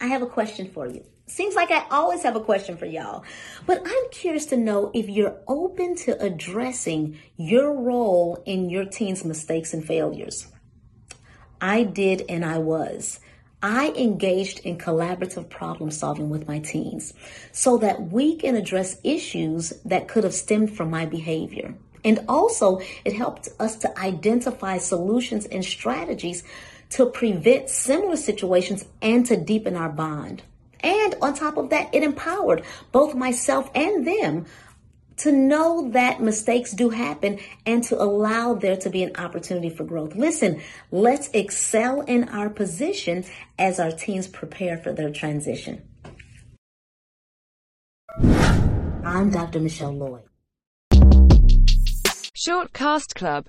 I have a question for you. Seems like I always have a question for y'all, but I'm curious to know if you're open to addressing your role in your teen's mistakes and failures. I did and I was. I engaged in collaborative problem solving with my teens so that we can address issues that could have stemmed from my behavior. And also, it helped us to identify solutions and strategies to prevent similar situations and to deepen our bond. And on top of that, it empowered both myself and them to know that mistakes do happen and to allow there to be an opportunity for growth. Listen, let's excel in our position as our teens prepare for their transition. I'm Dr. Michelle Lloyd. Short Cast Club